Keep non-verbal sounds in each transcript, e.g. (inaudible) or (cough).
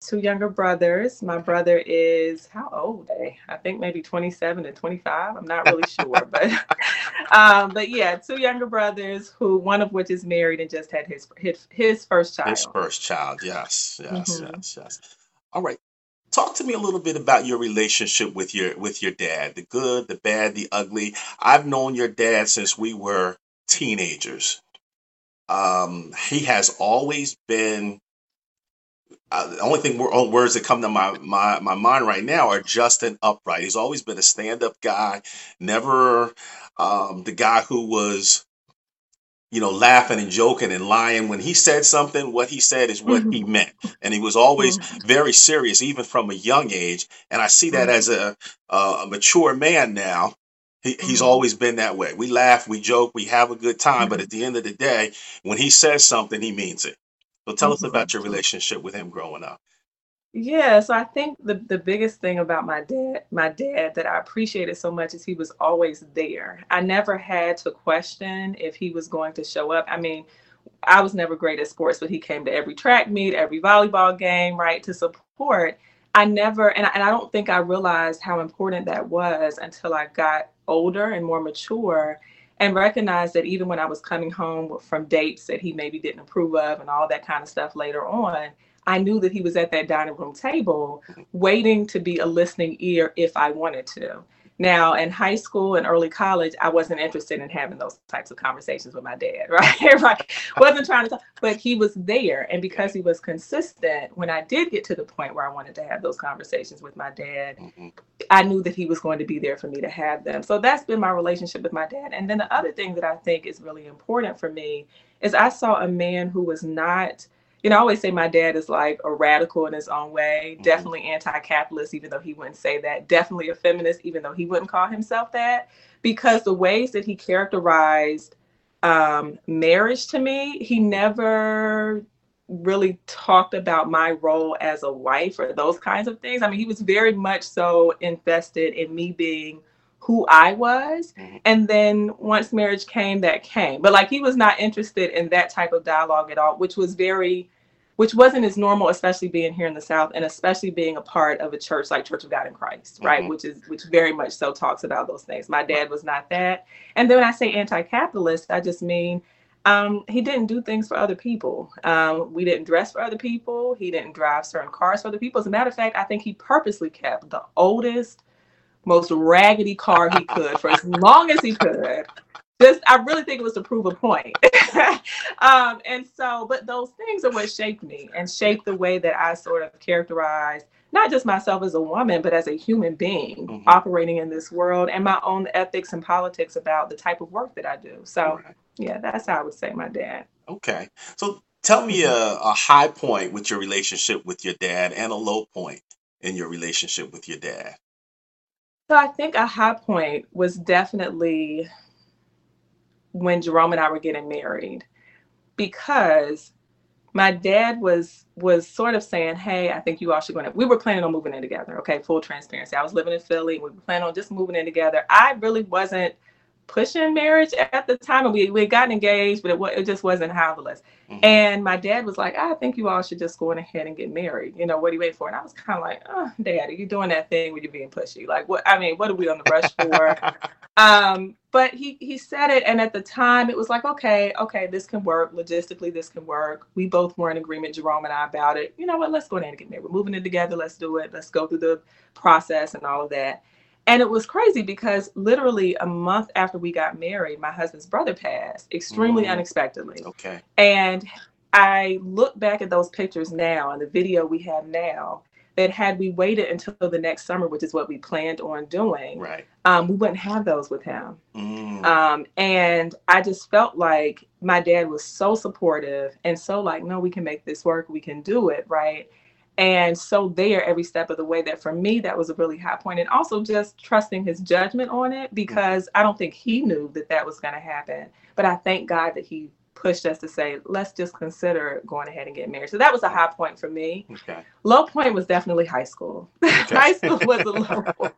two younger brothers. My brother is how old? They? I think maybe 27 to 25. I'm not really sure, but (laughs) um, but yeah, two younger brothers who one of which is married and just had his his, his first child. His first child. Yes, yes, mm-hmm. yes, yes. All right. Talk to me a little bit about your relationship with your with your dad. The good, the bad, the ugly. I've known your dad since we were teenagers. Um, he has always been uh, the only thing words that come to my, my my mind right now are Justin upright. He's always been a stand up guy, never um, the guy who was, you know, laughing and joking and lying. When he said something, what he said is what he mm-hmm. meant, and he was always mm-hmm. very serious, even from a young age. And I see that mm-hmm. as a a mature man now. He, he's always been that way. We laugh, we joke, we have a good time, but at the end of the day, when he says something, he means it. So tell us mm-hmm. about your relationship with him growing up. Yeah, so I think the the biggest thing about my dad, my dad that I appreciated so much is he was always there. I never had to question if he was going to show up. I mean, I was never great at sports, but he came to every track meet, every volleyball game, right, to support. I never, and I, and I don't think I realized how important that was until I got older and more mature and recognized that even when I was coming home from dates that he maybe didn't approve of and all that kind of stuff later on, I knew that he was at that dining room table waiting to be a listening ear if I wanted to. Now, in high school and early college, I wasn't interested in having those types of conversations with my dad, (laughs) right? right. Wasn't trying to talk, but he was there. And because he was consistent, when I did get to the point where I wanted to have those conversations with my dad, mm-hmm. I knew that he was going to be there for me to have them. So that's been my relationship with my dad. And then the other thing that I think is really important for me is I saw a man who was not you know, I always say my dad is like a radical in his own way, mm-hmm. definitely anti-capitalist, even though he wouldn't say that, definitely a feminist, even though he wouldn't call himself that, because the ways that he characterized um, marriage to me, he never really talked about my role as a wife or those kinds of things. I mean, he was very much so invested in me being who I was. Mm-hmm. And then once marriage came, that came. But like he was not interested in that type of dialogue at all, which was very, which wasn't as normal, especially being here in the South and especially being a part of a church like Church of God in Christ, mm-hmm. right? Which is, which very much so talks about those things. My dad was not that. And then when I say anti capitalist, I just mean, um, he didn't do things for other people. Um, we didn't dress for other people. He didn't drive certain cars for other people. As a matter of fact, I think he purposely kept the oldest, most raggedy car he could for as long as he could. Just, I really think it was to prove a point. (laughs) um, and so, but those things are what shaped me and shaped the way that I sort of characterize not just myself as a woman, but as a human being mm-hmm. operating in this world and my own ethics and politics about the type of work that I do. So, right. yeah, that's how I would say my dad. Okay. So, tell me a, a high point with your relationship with your dad and a low point in your relationship with your dad. So I think a high point was definitely when Jerome and I were getting married because my dad was was sort of saying, "Hey, I think you all should go in." We were planning on moving in together. Okay, full transparency. I was living in Philly. We were planning on just moving in together. I really wasn't pushing marriage at the time, and we we gotten engaged, but it, it just wasn't harmless. Mm-hmm. And my dad was like, I think you all should just go ahead and get married. You know, what are you waiting for? And I was kind of like, oh, Dad, are you doing that thing where you're being pushy? Like, what? I mean, what are we on the rush (laughs) for? um, but he he said it, and at the time, it was like, okay, okay, this can work logistically. This can work. We both were in agreement, Jerome and I, about it. You know what? Let's go ahead and get married. We're moving it together. Let's do it. Let's go through the process and all of that. And it was crazy because literally a month after we got married, my husband's brother passed extremely mm. unexpectedly. Okay. And I look back at those pictures now and the video we have now that had we waited until the next summer, which is what we planned on doing, right. um, we wouldn't have those with him. Mm. Um, and I just felt like my dad was so supportive and so like, no, we can make this work. We can do it. Right and so there every step of the way that for me that was a really high point. And also just trusting his judgment on it because i don't think he knew that that was going to happen. But i thank god that he pushed us to say let's just consider going ahead and getting married. So that was a high point for me. Okay. low point was definitely high school. (laughs) Okay. high school was a low (laughs) point.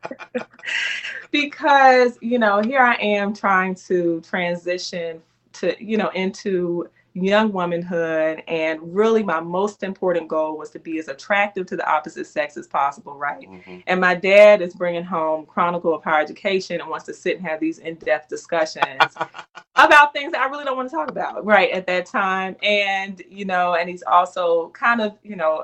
Because you know here i am trying to transition to you know into young womanhood and really my most important goal was to be as attractive to the opposite sex as possible right mm-hmm. and my dad is bringing home chronicle of higher education and wants to sit and have these in-depth discussions (laughs) about things that i really don't want to talk about right at that time and you know and he's also kind of you know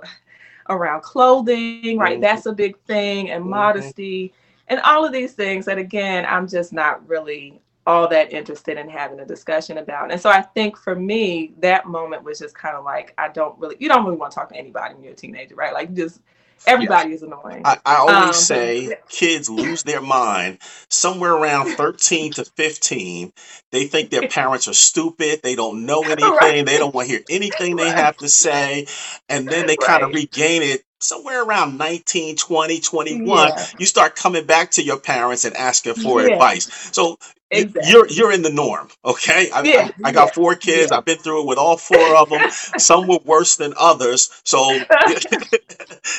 around clothing right mm-hmm. that's a big thing and mm-hmm. modesty and all of these things that again i'm just not really all that interested in having a discussion about. And so I think for me, that moment was just kind of like, I don't really, you don't really want to talk to anybody when you're a teenager, right? Like just everybody is annoying. I, I always um, say but, kids lose their mind somewhere around (laughs) 13 to 15. They think their parents are stupid. They don't know (laughs) anything. Right. They don't want to hear anything right. they have to say. And then they right. kind of regain it somewhere around 19 20 21 yeah. you start coming back to your parents and asking for yeah. advice so exactly. you're you're in the norm okay? I, yeah. I, I got four kids. I've been through it with all four of them. (laughs) Some were worse than others. So (laughs)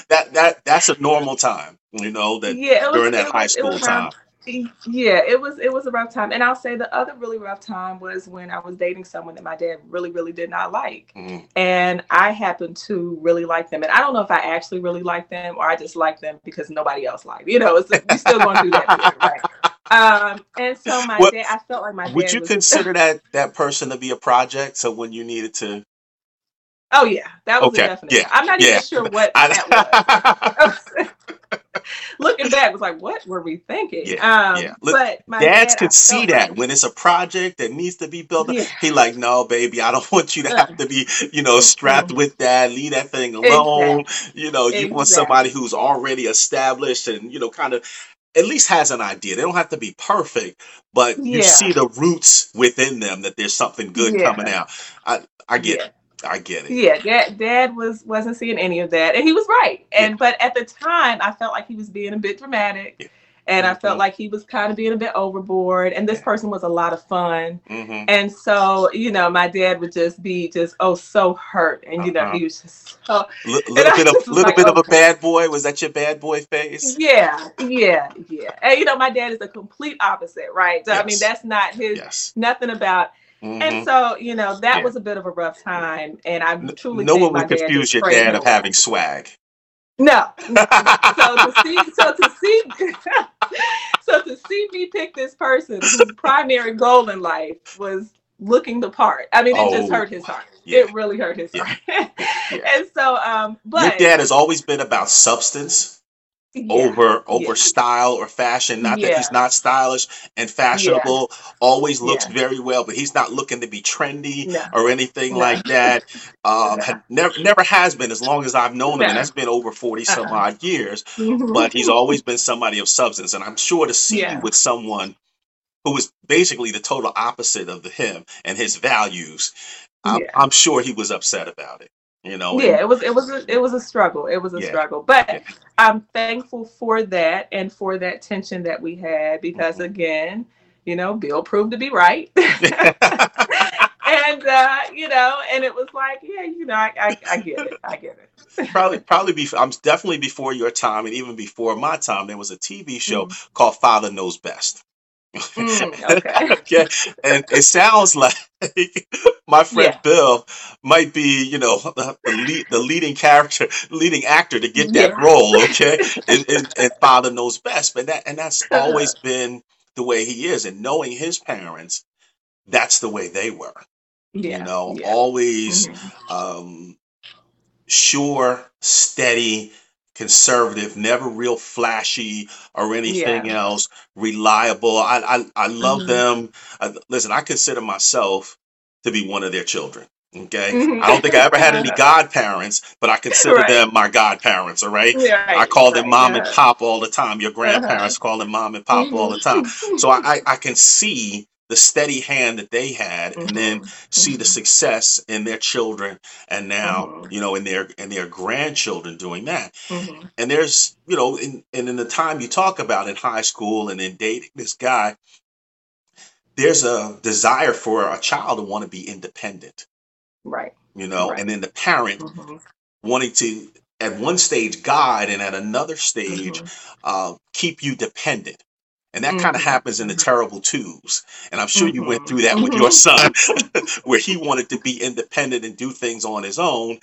that that that's a normal time you know that yeah, during that high school time. (laughs) Yeah it was it was a rough time. And i'll say the other really rough time was when i was dating someone that my dad really really did not like. Mm. and i happened to really like them. And i don't know if i actually really like them or i just like them because nobody else liked you know it's, like we still going to do that right um and so my what, dad i felt like my would you was, (laughs) consider that that person to be a project so when you needed to Oh yeah, that was okay. definite. Yeah. I'm not yeah. even sure what that was. (laughs) (laughs) Looking back, was like, what were we thinking? Yeah, um, yeah. Look, but my dads dad, could see that like, when it's a project that needs to be built. Yeah. He like, no, baby, I don't want you to have to be, you know, strapped with that. Leave that thing alone. Exactly. You know, you exactly. want somebody who's already established and you know, kind of at least has an idea. They don't have to be perfect, but yeah. you see the roots within them that there's something good yeah. coming out. I I get it. I get it. Yeah, dad, dad was wasn't seeing any of that, and he was right. And yeah. but at the time, I felt like he was being a bit dramatic, yeah. And mm-hmm. I felt mm-hmm. like he was kind of being a bit overboard. And this person was a lot of fun, mm-hmm. and so you know, my dad would just be just oh so hurt, and you know, uh-huh. he was just so L- (laughs) little bit of little like, bit okay. of a bad boy. Was that your bad boy face? Yeah, yeah, yeah. And you know, my dad is the complete opposite, right? So, yes. I mean, that's not his yes. nothing about Mm-hmm. And so, you know, that yeah. was a bit of a rough time. And I truly no one would confuse your dad of having swag. No. so to see, (laughs) so to see, so to see me pick this person whose primary goal in life was looking the part. I mean, it oh, just hurt his heart. Yeah. It really hurt his yeah. heart. yeah. (laughs) And so, um, but your dad has always been about substance yeah. over over yeah. style or fashion. Not yeah. that he's not stylish and fashionable, always looks very well, but he's not looking to be trendy no. or anything no. like that. Um, (laughs) no. never never has been as long as I've known him, and that's been over forty some uh-uh. odd years. Mm-hmm. But he's always been somebody of substance, and I'm sure to see you with someone who was basically the total opposite of the, him and his values. I'm, I'm sure he was upset about it you know yeah and, it was it was a, it was a struggle it was a yeah, struggle but yeah. i'm thankful for that and for that tension that we had because mm-hmm. again you know bill proved to be right (laughs) and uh you know and it was like yeah you know i i, I get it i get it probably probably be i'm definitely before your time and even before my time there was a tv show mm-hmm. called father knows best Mm, (laughs) okay. okay. And it sounds like (laughs) my friend yeah. Bill might be, you know, the, lead, the leading character, leading actor to get that yeah. role. Okay. (laughs) and, and, and, Father knows best, but that, and that's always been the way he is. And knowing his parents, that's the way they were. Yeah. You know, always mm-hmm. um, sure, steady, conservative, never real flashy or anything yeah. else. Reliable. I I, I love mm-hmm. them. I, listen, I consider myself to be one of their children. Okay. I don't think I ever had any (laughs) godparents, but I consider right. them my godparents. All right, right. I call them right. mom yeah. and pop all the time. Your uh-huh. grandparents uh-huh. call them mom and pop all the time. So I, I, I can see the steady hand that they had and then mm-hmm. see the mm-hmm. success in their children and now mm-hmm. you know in their in their grandchildren doing that mm-hmm. and there's you know in, and in the time you talk about in high school and in dating this guy there's a desire for a child to want to be independent right you know right. and then the parent mm-hmm. wanting to at one stage guide and at another stage mm-hmm. uh, keep you dependent And that kind of Mm-hmm. happens in the terrible twos. And I'm sure you went Mm-hmm. through that with your son, (laughs) where he wanted to be independent and do things on his own.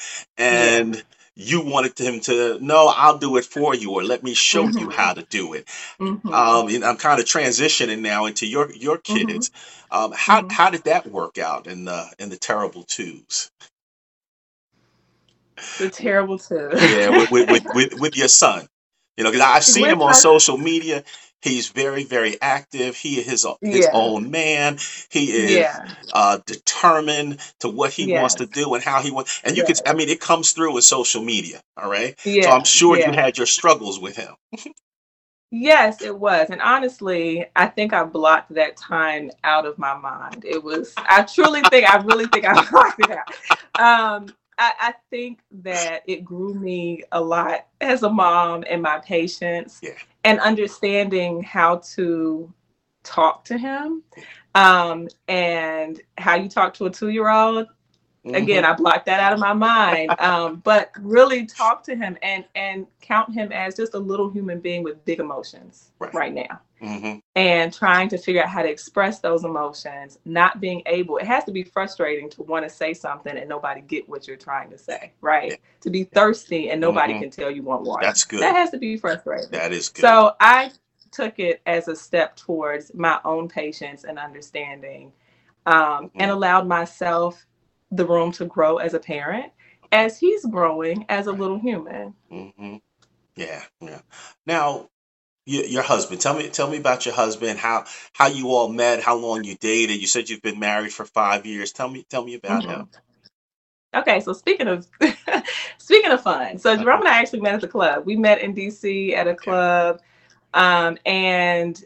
Yeah. And you wanted him to, no, I'll do it for you, or let me show you Mm-hmm. how to do it. Mm-hmm. Um, and I'm kind of transitioning now into your your Mm-hmm. kids. Um, how Mm-hmm. how did that work out in the in the terrible twos? The terrible two. Yeah, with with with, (laughs) with, with your son. You know, because I've seen him on social media. He's very, very active. He is his, his yeah. own man. He is Yeah. uh, determined to what he wants to do and how he wants. And you Yes. can, I mean, it comes through with social media. All right. Yeah. So I'm sure you had your struggles with him. (laughs) Yes, it was. And honestly, I think I blocked that time out of my mind. It was, I truly think, I really think I (laughs) blocked it out. Um, I, I think that it grew me a lot as a mom and my patience Yeah. and understanding how to talk to him um, and how you talk to a two year old again Mhm. i blocked that out of my mind (laughs) um, but really talk to him and and count him as just a little human being with big emotions Right. right, now Mhm. and trying to figure out how to express those emotions not being able it has to be frustrating to want to say something and nobody get what you're trying to say right Yeah. to be thirsty and nobody Mhm. can tell you want water That's good. that has to be frustrating That is good. so I took it as a step towards my own patience and understanding, um, and Mhm. allowed myself the room to grow as a parent as he's growing as a little human. Mm-hmm. Yeah, yeah. Now, your, your husband. Tell me, tell me about your husband. How how you all met? How long you dated? You said you've been married for five years. Tell me, tell me about Mhm. him. Okay, so speaking of (laughs) speaking of fun, so. Jerome and I actually met at the club. We met in DC at a club, um, and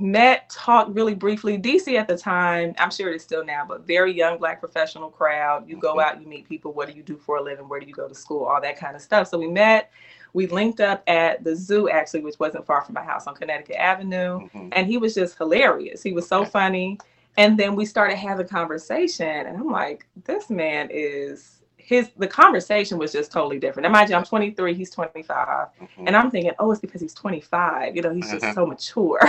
met, talked really briefly. DC at the time, I'm sure it is still now, but very young black professional crowd. You go Mhm. out, you meet people. What do you do for a living? Where do you go to school? All that kind of stuff. So we met. We linked up at the zoo actually, which wasn't far from my house on Connecticut Avenue Mhm. and he was just hilarious. He was so funny. And then we started having conversation, and I'm like, this man is his. The conversation was just totally different. And mind you, I'm 23, he's 25, Mhm. and I'm thinking, oh, it's because he's 25. You know, he's Mhm. just so mature. (laughs)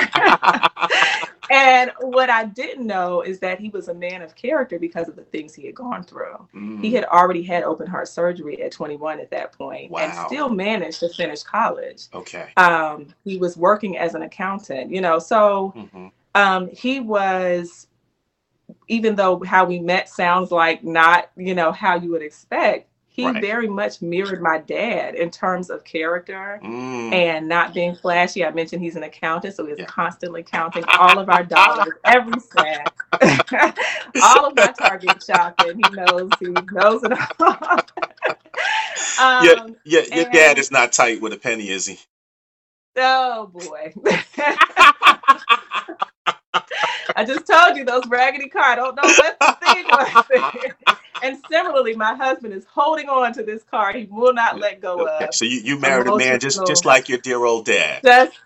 (laughs) and what I didn't know is that he was a man of character because of the things he had gone through. He Mm, had already had open heart surgery at 21 at that point, and Wow. still managed to finish college. okay. Um, he was working as an accountant, you know, so Mhm. um, he was, even though how we met sounds like not, you know, how you would expect, he Right. very much mirrored my dad in terms of character Mm. and not being flashy. I mentioned he's an accountant, so he's Yeah. constantly counting all of our dollars, every cent, (laughs) all of my Target shopping. He knows, he knows it all. (laughs) Yeah, um, yeah, your dad and- is not tight with a penny, is he? oh boy. (laughs) I just told you those raggedy car. I don't know what to think. What and similarly, my husband is holding on to this car. He will not let go Okay. of. So you, you married a man just just like your dear old dad. Just,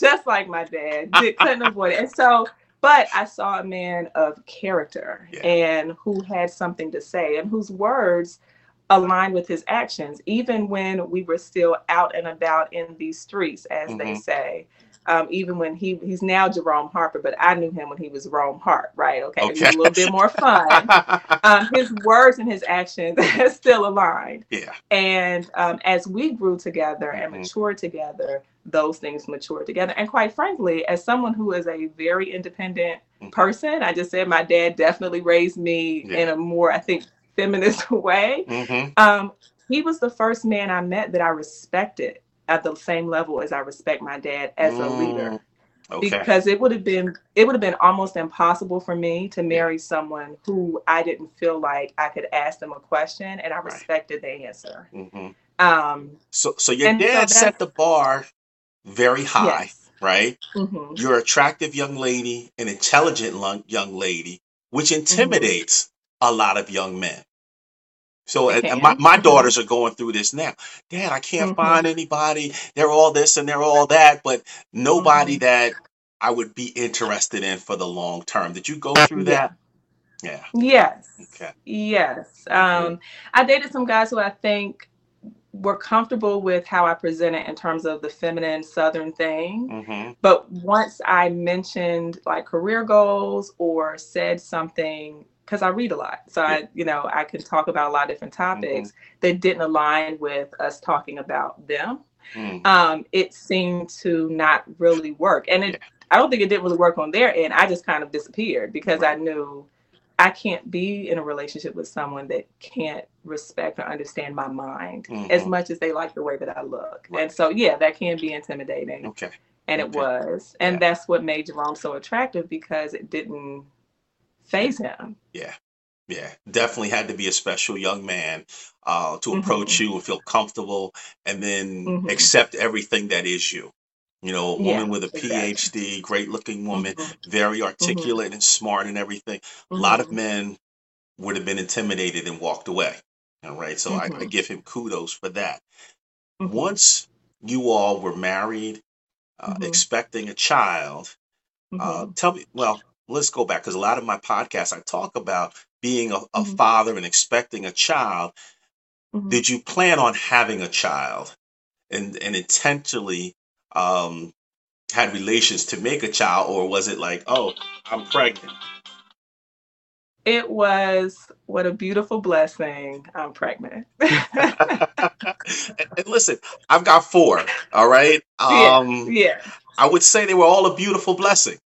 just like my dad, couldn't avoid it. And so, but I saw a man of character Yeah. and who had something to say and whose words aligned with his actions, even when we were still out and about in these streets, as they Mhm. say. Um, even when he he's now Jerome Harper, but I knew him when he was Rome Hart, right? Okay, He was a little bit more fun. (laughs) um, his words and his actions (laughs) still aligned. yeah. And um, as we grew together and Mhm. matured together, those things matured together. And quite frankly, as someone who is a very independent Mhm. person, I just said my dad definitely raised me Yeah. in a more, I think, feminist (laughs) way. hmm Um, he was the first man I met that I respected at the same level as I respect my dad as a leader Mm, Okay. because it would have been it would have been almost impossible for me to marry someone who I didn't feel like I could ask them a question and I Right. respected the answer. hmm Um, So so your And so dad set the bar very high, yes. right? hmm You're an attractive young lady, an intelligent young lady, which Mm-hmm. intimidates a lot of young men. So and, my, my daughters are going through this now. Dad, I can't Mhm. find anybody. They're all this and they're all that, but nobody Mhm. that I would be interested in for the long term. Did you go through Yeah. that? Yeah. Yes. Okay. Yes. Um, I dated some guys who I think were comfortable with how I presented in terms of the feminine Southern thing. Mm-hmm. But once I mentioned like career goals or said something, because I read a lot, so Yeah. I, you know, I can talk about a lot of different topics that didn't align with us talking about them. Mm. Um, it seemed to not really work, and it. Yeah. I don't think it didn't really work on their end. I just kind of disappeared because Right. I knew I can't be in a relationship with someone that can't respect or understand my mind as Mhm. much as they like the way that I look. Right. And so, yeah, that can be intimidating. Okay. And it was. And Yeah. that's what made Jerome so attractive because it didn't faze him. Yeah. Yeah. Definitely had to be a special young man uh, to approach Mm-hmm. you and feel comfortable and then Mhm. accept everything that is you. You know, a Yeah, woman with a exactly. PhD, great looking woman, Mhm. very articulate and smart and everything. A lot of Mhm. men would have been intimidated and walked away. All right. So I, I Mhm. give him kudos for that. Once you all were married, uh, expecting a child, uh, tell me, well, let's go back because a lot of my podcasts I talk about being a, a Mhm. father and expecting a child. Mhm. Did you plan on having a child and, and intentionally um, had relations to make a child, or was it like, oh, I'm pregnant? It was what a beautiful blessing. I'm pregnant. (laughs) and, and listen, I've got four. All right. yeah. Um, Yeah. I would say they were all a beautiful blessing.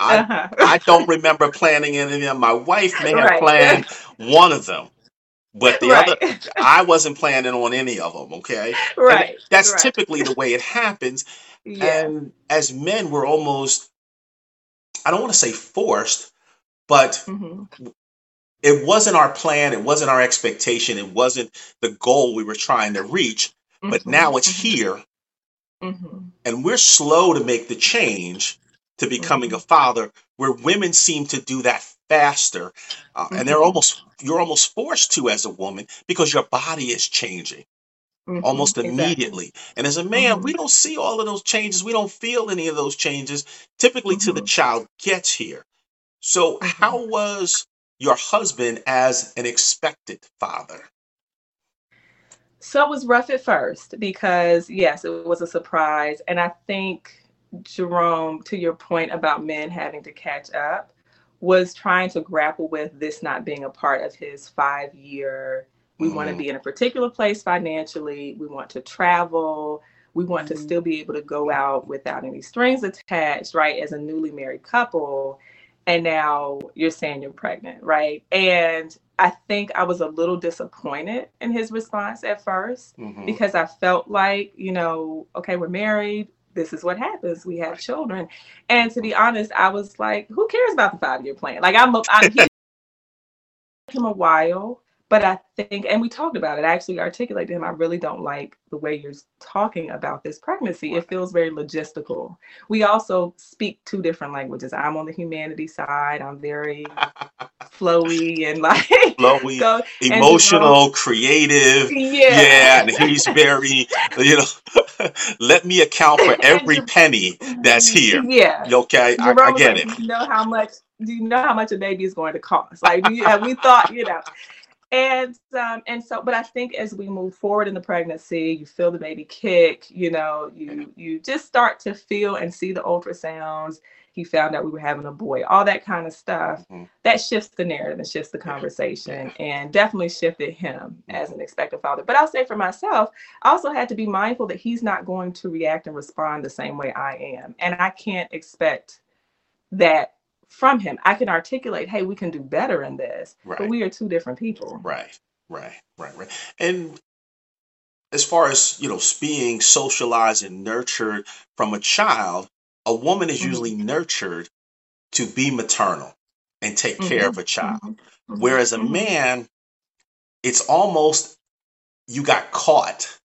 I Uh-huh. I don't remember planning any of them. My wife may have Right. planned one of them, but the other (laughs) I wasn't planning on any of them. Okay, and right. that's Right. typically the way it happens. Yeah. And as men, we're almost, I don't want to say forced, but hmm it wasn't our plan. It wasn't our expectation. It wasn't the goal we were trying to reach. But now it's here, hmm and we're slow to make the change to becoming a Mm-hmm. father where women seem to do that faster uh, and they're Mhm. almost you're almost forced to as a woman because your body is changing hmm almost Exactly. immediately and as a man Mhm. we don't see all of those changes we don't feel any of those changes typically till the child gets here so how was your husband as an expected father So it was rough at first because, yes, it was a surprise. And I think, Jerome, to your point about men having to catch up, was trying to grapple with this not being a part of his five year. We want to Mhm. be in a particular place financially. We want to travel. We want to Mhm. still be able to go out without any strings attached, right? As a newly married couple. And now you're saying you're pregnant, right? And I think I was a little disappointed in his response at first Mhm. because I felt like, you know, okay, we're married. This is what happens. We have children. And to be honest, I was like, who cares about the five year plan? Like, I'm, I'm he (laughs) took him a while, but I think, and we talked about it. I actually articulated to him, I really don't like the way you're talking about this pregnancy. It feels very logistical. We also speak two different languages. I'm on the humanity side. I'm very (laughs) flowy and like Flowy, so and emotional creative yeah. yeah and he's very you know (laughs) let me account for (laughs) every penny that's here Yeah. okay I, I get like, it do you know how much do you know how much a baby is going to cost? Like and we thought, you know. And um, and so, but I think as we move forward in the pregnancy, you feel the baby kick, you know, you you just start to feel and see the ultrasounds. He found out we were having a boy, all that kind of stuff. Mhm. That shifts the narrative and shifts the conversation, and definitely shifted him as Mhm. an expected father. But I'll say for myself, I also had to be mindful that he's not going to react and respond the same way I am, and I can't expect that from him. I can articulate, hey, we can do better in this, but we are two different people. right right right right and as far as you know being socialized and nurtured from a child a woman is Mhm. usually nurtured to be maternal and take care of a child Mhm. Mhm. whereas a Mhm. man it's almost you got caught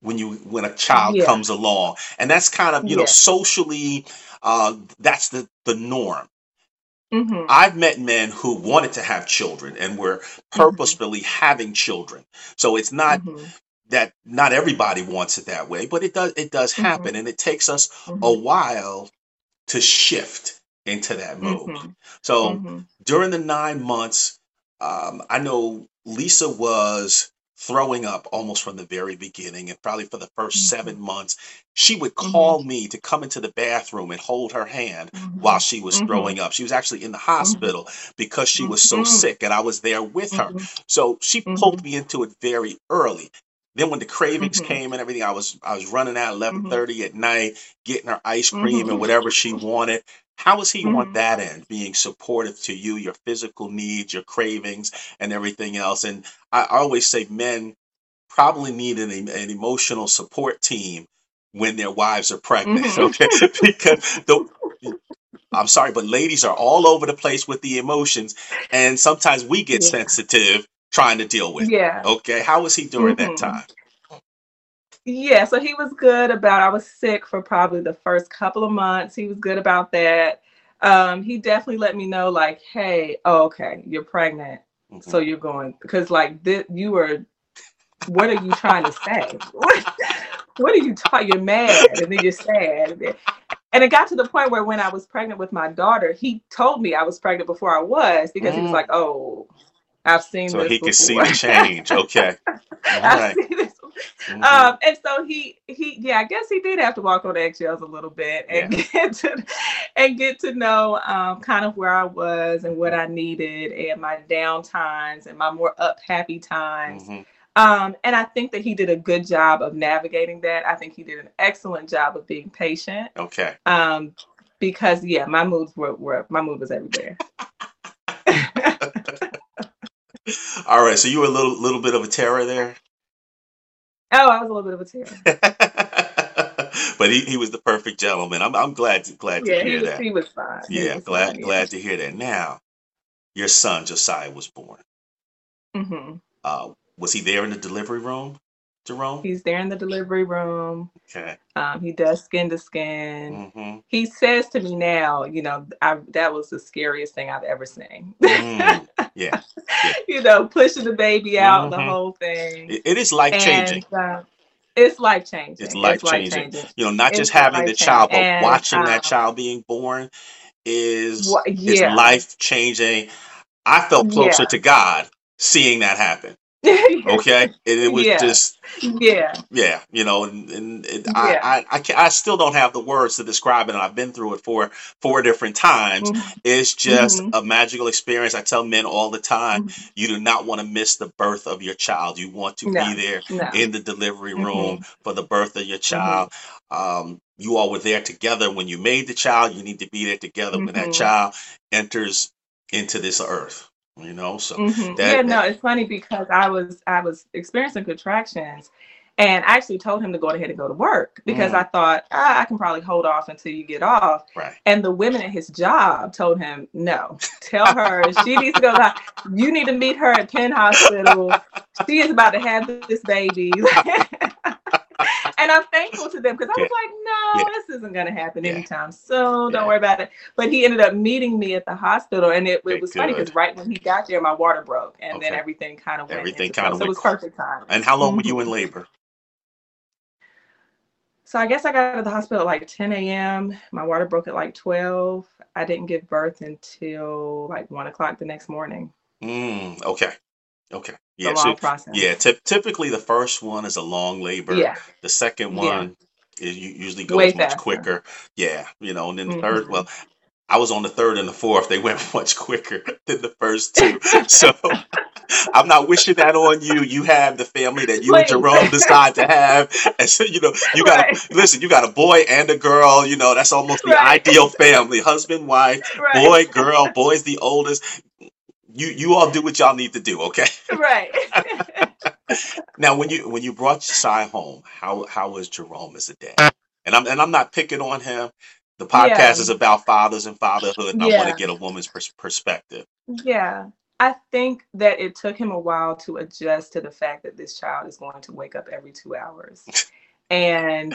when you when a child Yeah. comes along and that's kind of you know socially uh that's the the norm Mhm. i've met men who wanted to have children and were purposefully having children. So it's not Mhm. that not everybody wants it that way but it does it does happen and it takes us a while to shift into that mode. So during the nine months, um, I know Lisa was throwing up almost from the very beginning and probably for the 1st Mhm. seven months she would Mhm. call me to come into the bathroom and hold her hand Mhm. while she was Mhm. throwing up she was actually in the Mhm. hospital because she was so sick and i was there with her so she pulled me into it very early then when the cravings came and everything i was i was running out Mhm. 11:30 at night getting her ice cream and whatever she wanted how was he on Mhm. that end being supportive to you your physical needs your cravings and everything else and i always say men probably need an, an emotional support team when their wives are pregnant (laughs) Mhm. okay because the i'm sorry but ladies are all over the place with the emotions and sometimes we get Yeah. sensitive trying to deal with it Yeah. okay how was he during that Mhm. time Yeah, so he was good about I was sick for probably the first couple of months. He was good about that. Um, he definitely let me know like, "Hey, oh, okay, you're pregnant, Mhm. so you're going because like this, you were. What are you trying to say? What, what are you talking? You're mad, and then you're sad, and it got to the point where when I was pregnant with my daughter, he told me I was pregnant before I was because he was Mm. like, "Oh, I've seen so he could see the change okay (laughs) I've right seen Mhm. um, and so he he yeah, I guess he did have to walk on eggshells a little bit and (laughs) get to and get to know um, kind of where I was and what I needed and my down times and my more up happy times. Mhm. Um, and I think that he did a good job of navigating that. I think he did an excellent job of being patient. okay Um, because yeah, my moods were, were my mood was everywhere. (laughs) (laughs) all right so you were a little little bit of a terror there Oh, I was a little bit of a terror. (laughs) but he, he was the perfect gentleman. I'm I'm glad to glad to Yeah, he hear was that. he was fine. He Yeah, was glad fine, yeah. glad to hear that. Now, your son Josiah was born. hmm Uh, was he there in the delivery room, Jerome? He's there in the delivery room. Okay. Um, he does skin to skin. Mm-hmm. He says to me now, you know, I, that was the scariest thing I've ever seen. Mm, (laughs) (laughs) yeah, you know, pushing the baby out, the Mhm. whole thing. it, it is life changing. Uh, it's life changing. It's life changing. You know, not It's just having the child, but And, watching that um, child being born is Wha- is life changing. I felt closer Yeah. to God seeing that happen. (laughs) Okay, it, it was Yeah. just yeah. yeah, you know, and, and it, Yeah. I I I, I still don't have the words to describe it. And I've been through it for four different times. Mhm. It's just Mhm. a magical experience. I tell men all the time, Mhm. you do not want to miss the birth of your child. You want to No. be there No. in the delivery room for the birth of your child. Um, you all were there together when you made the child. You need to be there together when that Mhm. child enters into this earth. You know, so Mhm. that- yeah, no, it's funny because I was I was experiencing contractions, and I actually told him to go ahead and go to work because Mm. I thought ah, I can probably hold off until you get off. right. And the women at his job told him, no, tell her she needs to go. Back. You need to meet her at Penn Hospital. She is about to have this baby. (laughs) and I'm thankful to them because I was like, no, Yeah. this isn't going to happen Yeah. anytime soon. Don't worry about it. But he ended up meeting me at the hospital, and it, it was funny because right when he got there, my water broke, and then everything kind of went. Everything kinda place. So it was perfect time. And how long were you in labor? So I guess I got to the hospital at like 10 a.m. My water broke at like 12. I didn't give birth until like one o'clock the next morning. Mm, okay. Okay. Yeah. a So process. yeah, typ typically the first one is a long labor. Yeah. The second Yeah. one is usually goes Way much faster. quicker. Yeah, you know, and then the mm-hmm. third, well, I was on the third and the fourth. They (laughs) went much quicker than the first two. (laughs) So I'm not wishing that on you. You have the family that you and Please. Jerome decide to have. (laughs) And so, you know, you got Right. listen, you got a boy and a girl, you know, that's almost the Right. ideal family. Husband, wife, Right. boy, girl, boy's the oldest. You you all do what y'all need to do, okay? (laughs) right. (laughs) Now, when you when you brought Josiah home, how how was Jerome as a dad? And I'm and I'm not picking on him. The podcast Yeah. is about fathers and fatherhood, and I want to get a woman's pers- perspective. yeah. I think that it took him a while to adjust to the fact that this child is going to wake up every two hours. (laughs) and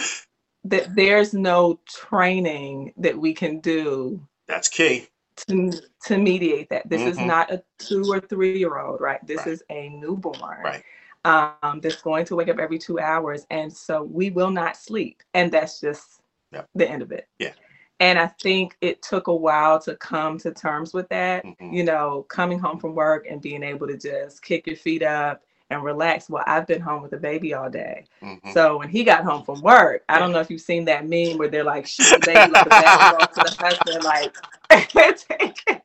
that there's no training that we can do That's key. To, to mediate that. This is Mhm. not a two or three year old, right? This Right. is a newborn. Right. Um, that's going to wake up every two hours. And so we will not sleep. And that's just Yep. the end of it. Yeah. And I think it took a while to come to terms with that. Mhm. You know, coming home from work and being able to just kick your feet up and relax. Well, I've been home with the baby all day. hmm So when he got home from work, I don't know if you've seen that meme where they're like shooting the baby like a basketball to the (laughs) husband, like (laughs)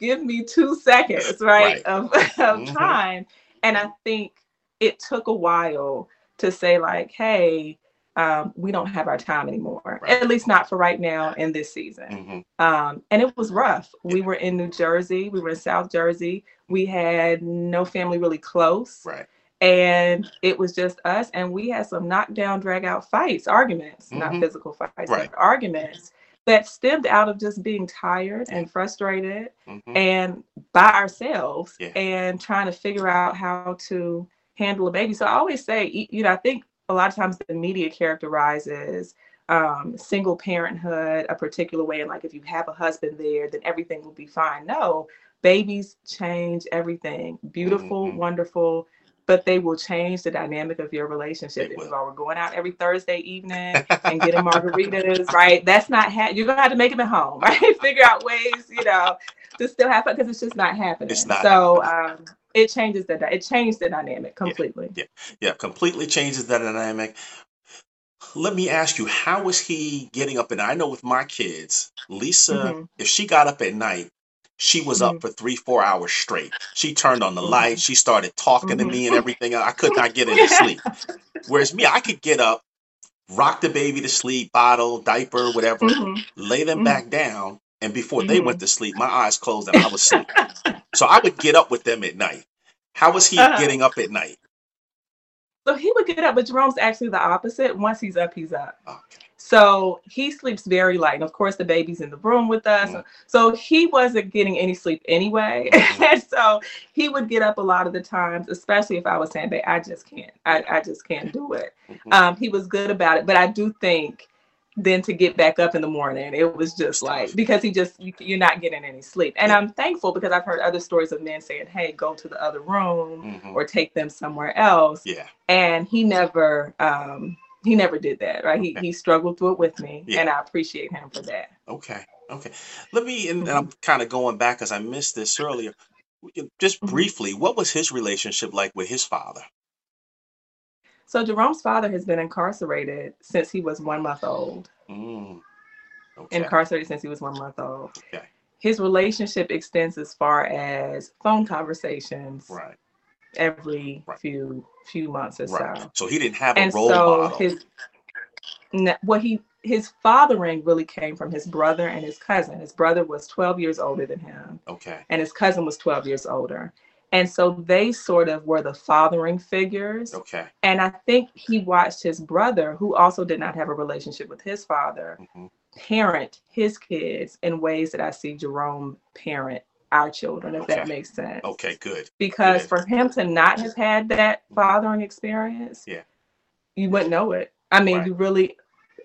give me two seconds, right, Right. of, of hmm time. And I think it took a while to say, like, hey, um, we don't have our time anymore, Right. at least not for right now in this season. hmm Um, and it was rough. Yeah. We were in New Jersey, we were in South Jersey. We had no family really close Right. and it was just us and we had some knockdown drag out fights arguments not hmm physical fights Right. but arguments that stemmed out of just being tired and frustrated hmm and by ourselves Yeah. and trying to figure out how to handle a baby so i always say you know i think a lot of times the media characterizes um, single parenthood a particular way and like if you have a husband there then everything will be fine no babies change everything beautiful hmm wonderful but they will change the dynamic of your relationship if you will. are going out every thursday evening (laughs) and getting margaritas right that's not ha- you're gonna have to make them at home (laughs) right figure out ways you know to still have fun because it's just not happening. It's happening not so happening. um it changes the it changed the dynamic completely Yeah. Yeah. Completely changes the dynamic. Let me ask you, how was he getting up? And I know with my kids, Lisa, hmm if she got up at night, she was hmm up for three, four hours straight. She turned on the hmm light. She started talking to hmm me and (laughs) everything. I could not get any sleep. Whereas me, I could get up, rock the baby to sleep, bottle, diaper, whatever, hmm lay them hmm back down. And before they hmm went to sleep, my eyes closed and I was asleep. So I would get up with them at night. How was he uh, getting up at night? so he would get up but jerome's actually the opposite once he's up he's up Okay. So he sleeps very light. And of course, the baby's in the room with us. Mhm. So he wasn't getting any sleep anyway. Mhm. and (laughs) so he would get up a lot of the times, especially if I was saying, babe, I just can't. I, I just can't do it. Mhm. Um, he was good about it. But I do think then to get back up in the morning, it was just like, because he just, you, you're not getting any sleep. And I'm thankful because I've heard other stories of men saying, hey, go to the other room hmm or take them somewhere else Yeah. and he never um he never did that right he Okay. he struggled through it with me Yeah. and i appreciate him for that Okay. Okay. Let me, and, and hmm I'm kind of going back because I missed this earlier. Just hmm briefly, what was his relationship like with his father? So jerome's father has been incarcerated since he was one month old Mm, okay. incarcerated since he was one month old Okay. his relationship extends as far as phone conversations Right. every Right. few few months or Right. so So he didn't have a and role so model. his what he his fathering really came from his brother and his cousin his brother was 12 years older than him Okay. and his cousin was 12 years older. And so they sort of were the fathering figures. Okay. And I think he watched his brother, who also did not have a relationship with his father, hmm parent his kids in ways that I see Jerome parent our children, if that makes sense. Okay. Good. Because Good. for him to not have had that hmm fathering experience, Yeah. you wouldn't know it. I mean, Right. you really,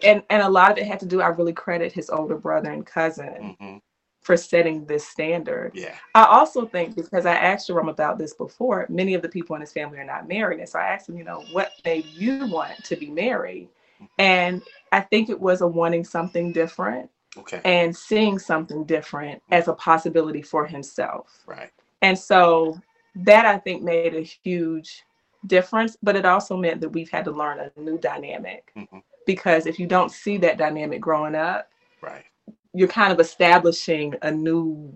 and, and a lot of it had to do, I really credit his older brother and cousin hmm for setting this standard. Yeah. I also think because I asked Jerome about this before, many of the people in his family are not married. And so I asked him, you know, what made you want to be married? And I think it was a wanting something different Okay. and seeing something different as a possibility for himself. Right. And so that I think made a huge difference, but it also meant that we've had to learn a new dynamic hmm because if you don't see that dynamic growing up, Right. You're kind of establishing a new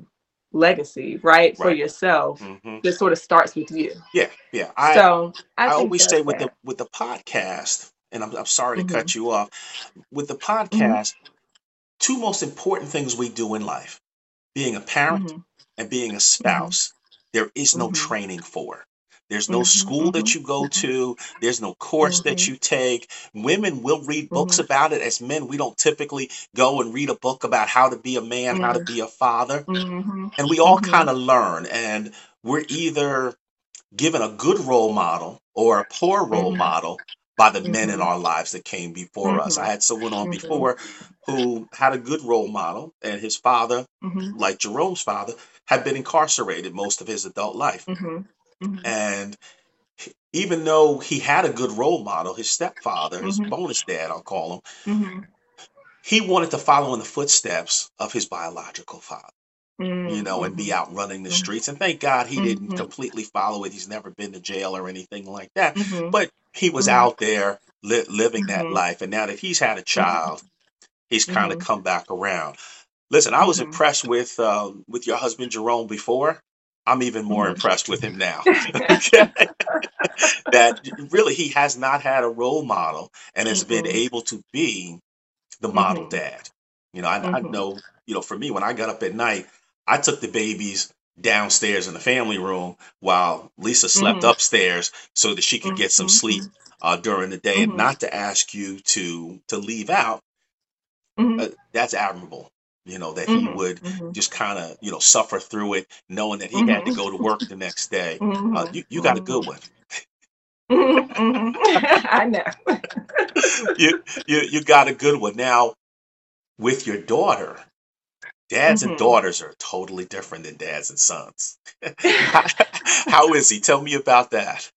legacy, right, for Right. yourself hmm that sort of starts with you. Yeah. Yeah. I So I, I always say with the with the podcast, and I'm I'm sorry to hmm cut you off. With the hmm podcast, two most important things we do in life: being a parent hmm and being a hmm spouse. There is no training for. There's no hmm school that mm-hmm. you go to. There's no course that hmm you take. Women will read books mm-hmm. about it. As men, we don't typically go and read a book about how to be a man, how to mm-hmm. be a father. And we all kind of learn. And we're either given a good role model or a poor role model by the men in our lives that came before us. I had someone on before who had a good role model, and his father, like Jerome's father, had been incarcerated most of his adult life. Hmm hmm And even though he had a good role model, his stepfather, his hmm bonus dad, I'll call him, hmm he wanted to follow in the footsteps of his biological father. you know, and be Mm-hmm. out running the Mhm. streets. And thank God he didn't Mhm. completely follow it. He's never been to jail or anything like that. But he was out there li- living that life. And now that he's had a child, he's kind of come back around. Listen, I was impressed with um, with your husband Jerome before. I'm even more Mhm. impressed with him now. (laughs) (laughs) That really he has not had a role model and has been Mhm. able to be the model Mhm. dad. You know, I, I Mhm. know, you know, for me, when I got up at night, I took the babies downstairs in the family room while Lisa slept Mhm. upstairs so that she could get some sleep Mhm. uh, during the day. And not to ask you to to leave out, uh, that's admirable. You know that he Mhm. would Mhm. just kind of you know suffer through it, knowing that he had to Mhm. go to work the next day. (laughs) Uh, Mhm. you you got a Mhm. good one. (laughs) I know. (laughs) you you you got a good one now with your daughter. Dads and daughters are totally different than dads and sons. How is he? Tell me about that.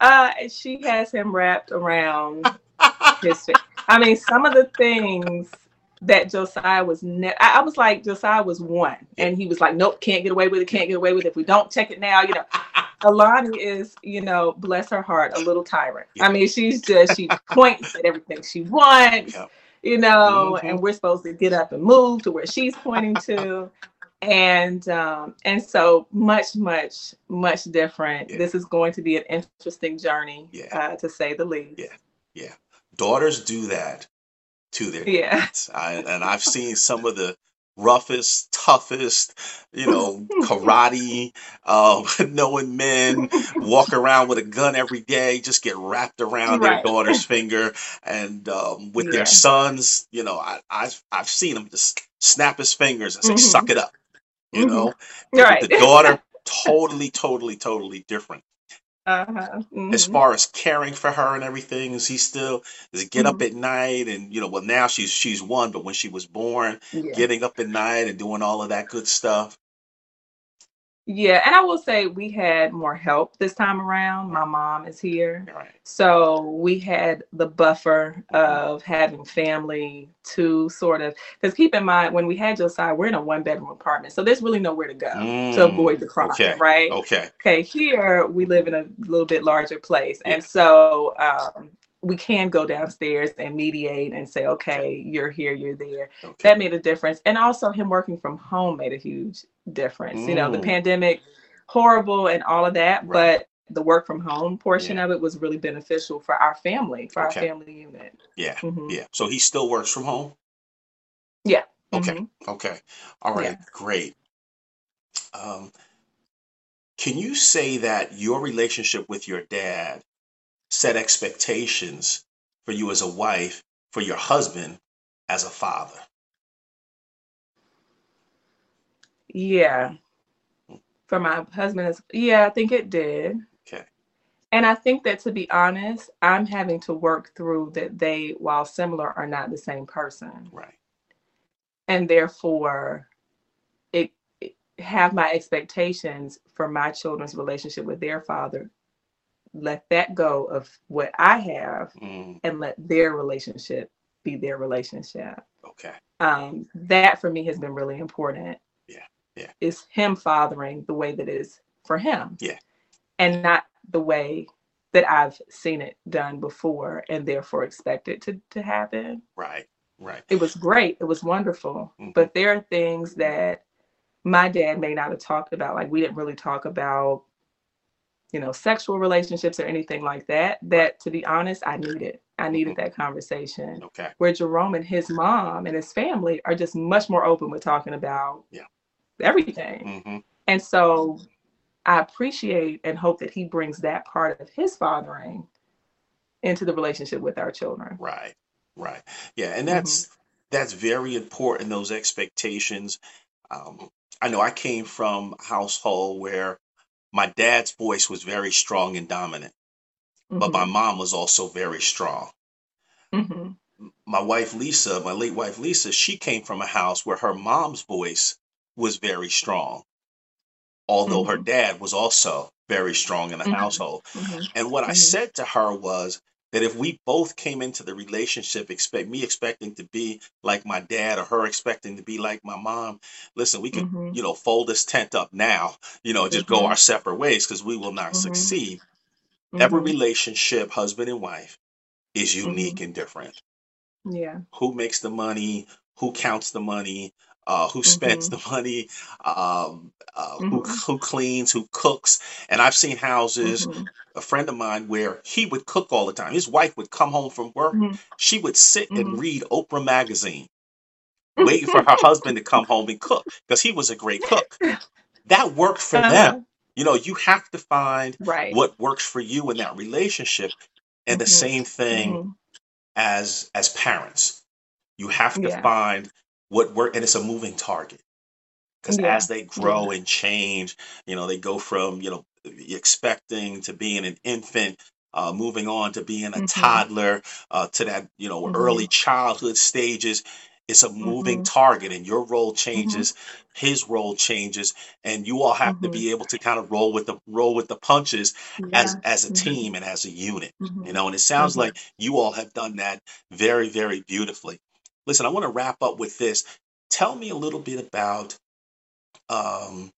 Uh, she has him wrapped around his. I mean, some of the things that Josiah was ne- I, I was like, Josiah was one. And he was like, Nope, can't get away with it, can't get away with it. If we don't check it now, you know. (laughs) Alani is, you know, bless her heart, a little tyrant. Yeah. I mean, she's just she points at everything she wants, Yeah. you know, Mhm. and we're supposed to get up and move to where she's pointing to. And um, and so much, much, much different. Yeah. This is going to be an interesting journey, Yeah. uh, to say the least. Yeah yeah. Daughters do that to their Yeah. I, and I've seen some of the roughest, toughest, you know, karate, um, (laughs) knowing men walk around with a gun every day, just get wrapped around their daughter's finger. And um, with Yeah. their sons, you know, I, I've, I've seen them just snap his fingers and say, Mhm. suck it up. You Mhm. know, Right. the daughter, totally, totally, totally different. Uh-huh. As Mhm. far as caring for her and everything, is he still does he get up Mhm. at night and you know, well now she's she's one, but when she was born, Yeah. getting up at night and doing all of that good stuff. Yeah, and I will say we had more help this time around. My mom is here. Right. So we had the buffer of having family to sort of because keep in mind when we had Josiah, we're in a one bedroom apartment. So there's really nowhere to go to Mm, avoid the crime, okay. right? Okay. Okay, here we live in a little bit larger place. Yeah. And so um we can go downstairs and mediate and say, okay, you're here, you're there. Okay. that made a difference and also him working from home made a huge difference you know the Mm. pandemic horrible and all of that Right. but the work from home portion Yeah. of it was really beneficial for our family for Okay. our family unit Yeah. Mhm. Yeah. So he still works from home? yeah Okay. Mhm. Okay. All right. Yeah. Great. Um, can you say that your relationship with your dad set expectations for you as a wife, for your husband as a father? yeah for my husband is yeah i think it did Okay. and i think that to be honest i'm having to work through that they while similar are not the same person Right. and therefore it, it have my expectations for my children's relationship with their father let that go of what i have Mm, and let their relationship be their relationship okay. um, that for me has been really important Yeah, yeah. is him fathering the way that is for him Yeah. and not the way that i've seen it done before and therefore expect it to, to happen Right. Right. it was great. It was wonderful. Mhm. But there are things that my dad may not have talked about. Like we didn't really talk about, you know, sexual relationships or anything like that. That to be honest, I needed. I needed that conversation. Okay. Where Jerome and his mom and his family are just much more open with talking about Yeah. everything. Mm-hmm. And so I appreciate and hope that he brings that part of his fathering into the relationship with our children. Right. Right. Yeah. And Mm-hmm. that's that's very important. Those expectations. Um, I know I came from a household where my dad's voice was very strong and dominant, but my mom was also very strong. Mhm. my wife Lisa, my late wife Lisa, she came from a house where her mom's voice was very strong, although her Mhm. dad was also very strong in the Mhm. household. Mhm. And what I said to her was, that if we both came into the relationship expect me expecting to be like my dad or her expecting to be like my mom listen we could hmm you know fold this tent up now you know just go hmm our separate ways because we will not hmm succeed. Every hmm relationship husband and wife is hmm unique and different. Yeah. who makes the money? Who counts the money uh, who spends the money um, uh, who hmm who cleans who cooks. And i've seen houses hmm a friend of mine where he would cook all the time. His wife would come home from work. Hmm she would sit and read oprah magazine waiting for her (laughs) husband to come home and cook because he was a great cook. That worked for them. Uh-huh. you know you have to find Right. what works for you in that relationship. And the hmm same thing as as parents. You have to Yeah. find what work and it's a moving target. Because Yeah. as they Yeah. grow and change you know they go from you know expecting to being an infant uh, moving on to being a hmm toddler uh, to that you know hmm early childhood stages it's a moving hmm target and your role hmm changes his role changes and you all have to hmm be able to kind of roll with the roll with the punches as Yeah. as a hmm team and as a unit you hmm know and it sounds like you all have done that very very beautifully listen i want to wrap up with this tell me a little bit about um,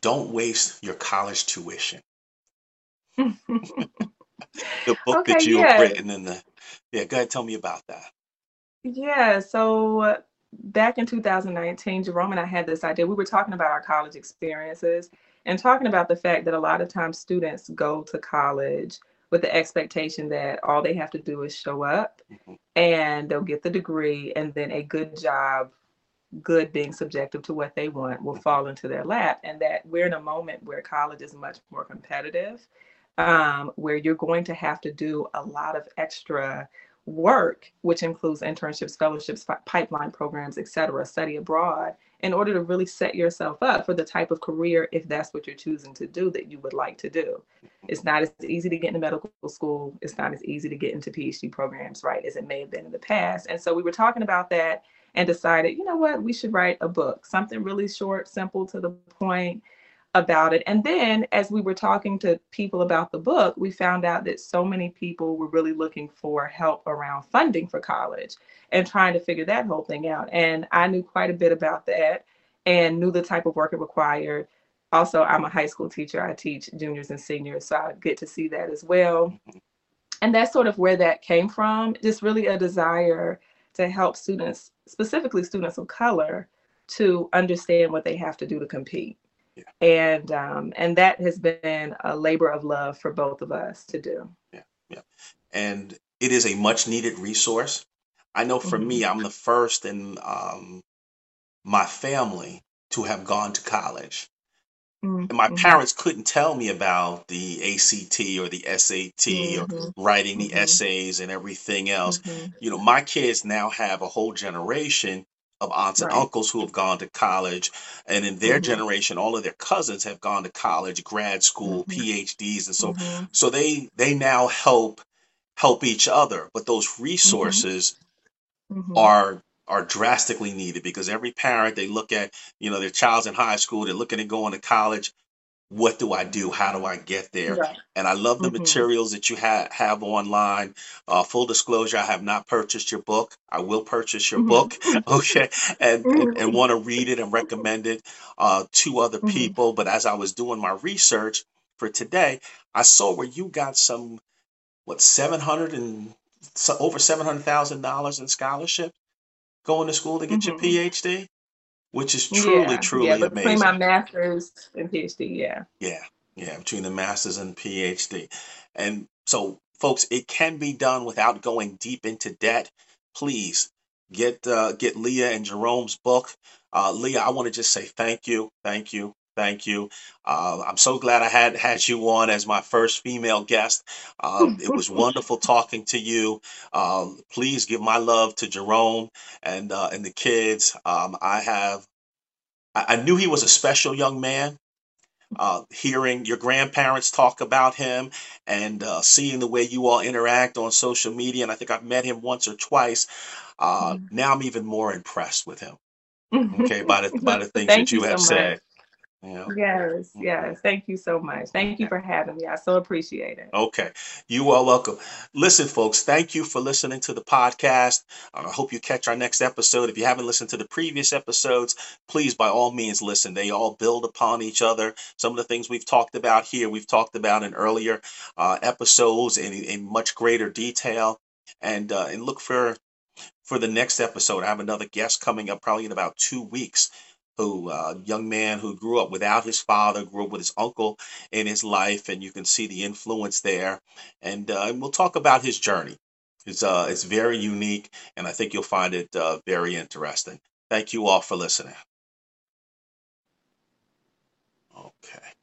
don't waste your college tuition (laughs) the book that you have yeah. written and the yeah go ahead tell me about that Yeah, so back in 2019, Jerome and I had this idea. We were talking about our college experiences and talking about the fact that a lot of times students go to college with the expectation that all they have to do is show up Mhm. and they'll get the degree and then a good job, good being subjective to what they want, will fall into their lap. And that we're in a moment where college is much more competitive, um, where you're going to have to do a lot of extra work, which includes internships, fellowships, pipeline programs, et cetera, study abroad, in order to really set yourself up for the type of career, if that's what you're choosing to do, that you would like to do. It's not as easy to get into medical school. It's not as easy to get into PhD programs, right, as it may have been in the past. And so we were talking about that and decided, you know what, we should write a book, something really short, simple, to the point about it. And then as we were talking to people about the book, we found out that so many people were really looking for help around funding for college and trying to figure that whole thing out. And I knew quite a bit about that and knew the type of work it required. Also, I'm a high school teacher. I teach juniors and seniors, so I get to see that as well. And that's sort of where that came from. Just really a desire to help students, specifically students of color, to understand what they have to do to compete yeah and um, and that has been a labor of love for both of us to do. yeah yeah and it is a much needed resource i know for hmm me i'm the first in um, my family to have gone to college and my Mm-hmm. parents couldn't tell me about the ACT or the SAT or Mm-hmm. writing the Mm-hmm. essays and everything else. Mm-hmm. You know, my kids now have a whole generation of aunts and Right. uncles who have gone to college, and in their Mm-hmm. generation, all of their cousins have gone to college, grad school, Mm-hmm. PhDs, and so Mm-hmm. so they they now help help each other. But those Mm-hmm. resources Mm-hmm. are are drastically needed because every parent they look at, you know, their child's in high school, they're looking at going to college. What do I do? How do I get there? Right. And I love the Mm-hmm. materials that you ha- have online. Uh, full disclosure, I have not purchased your book. I will purchase your book, Mm-hmm. (laughs) okay, and and, and Mm-hmm. want to read it and recommend it uh, to other Mm-hmm. people. But as I was doing my research for today, I saw where you got some what seven hundred and so over seven hundred thousand dollars in scholarship going to school to get your. PhD, which is truly, Yeah. Yeah. truly But between my master's and PhD, yeah. Yeah, yeah, between the master's and PhD. And so, folks, it can be done without going deep into debt. Please get uh, get Leah and Jerome's book. Uh, Leah, I want to just say thank you, thank you, thank you. Uh, I'm so glad I had had you on as my first female guest. Uh, it was (laughs) wonderful talking to you. Uh, please give my love to Jerome and uh, and the kids. Um, I have I, I knew he was a special young man uh, hearing your grandparents talk about him and uh, seeing the way you all interact on social media. And I think I've met him once or twice. Uh, now I'm even more impressed with him. (laughs) Okay, by the by the things that you you have so said. Yeah. Yes, mm-hmm. yes. Thank you so much. Thank you for having me. I so appreciate it. Okay. You are welcome. Listen, folks, thank you for listening to the podcast. I hope you catch our next episode. If you haven't listened to the previous episodes, please, by all means, listen. They all build upon each other. Some of the things we've talked about here, we've talked about in earlier uh, episodes in, in much greater detail. And, uh, and look for for the next episode. I have another guest coming up probably in about two weeks who uh, young man who grew up without his father, grew up with his uncle in his life, and you can see the influence there. And, uh, and we'll talk about his journey. It's uh, it's very unique, and I think you'll find it uh, very interesting. Thank you all for listening. Okay.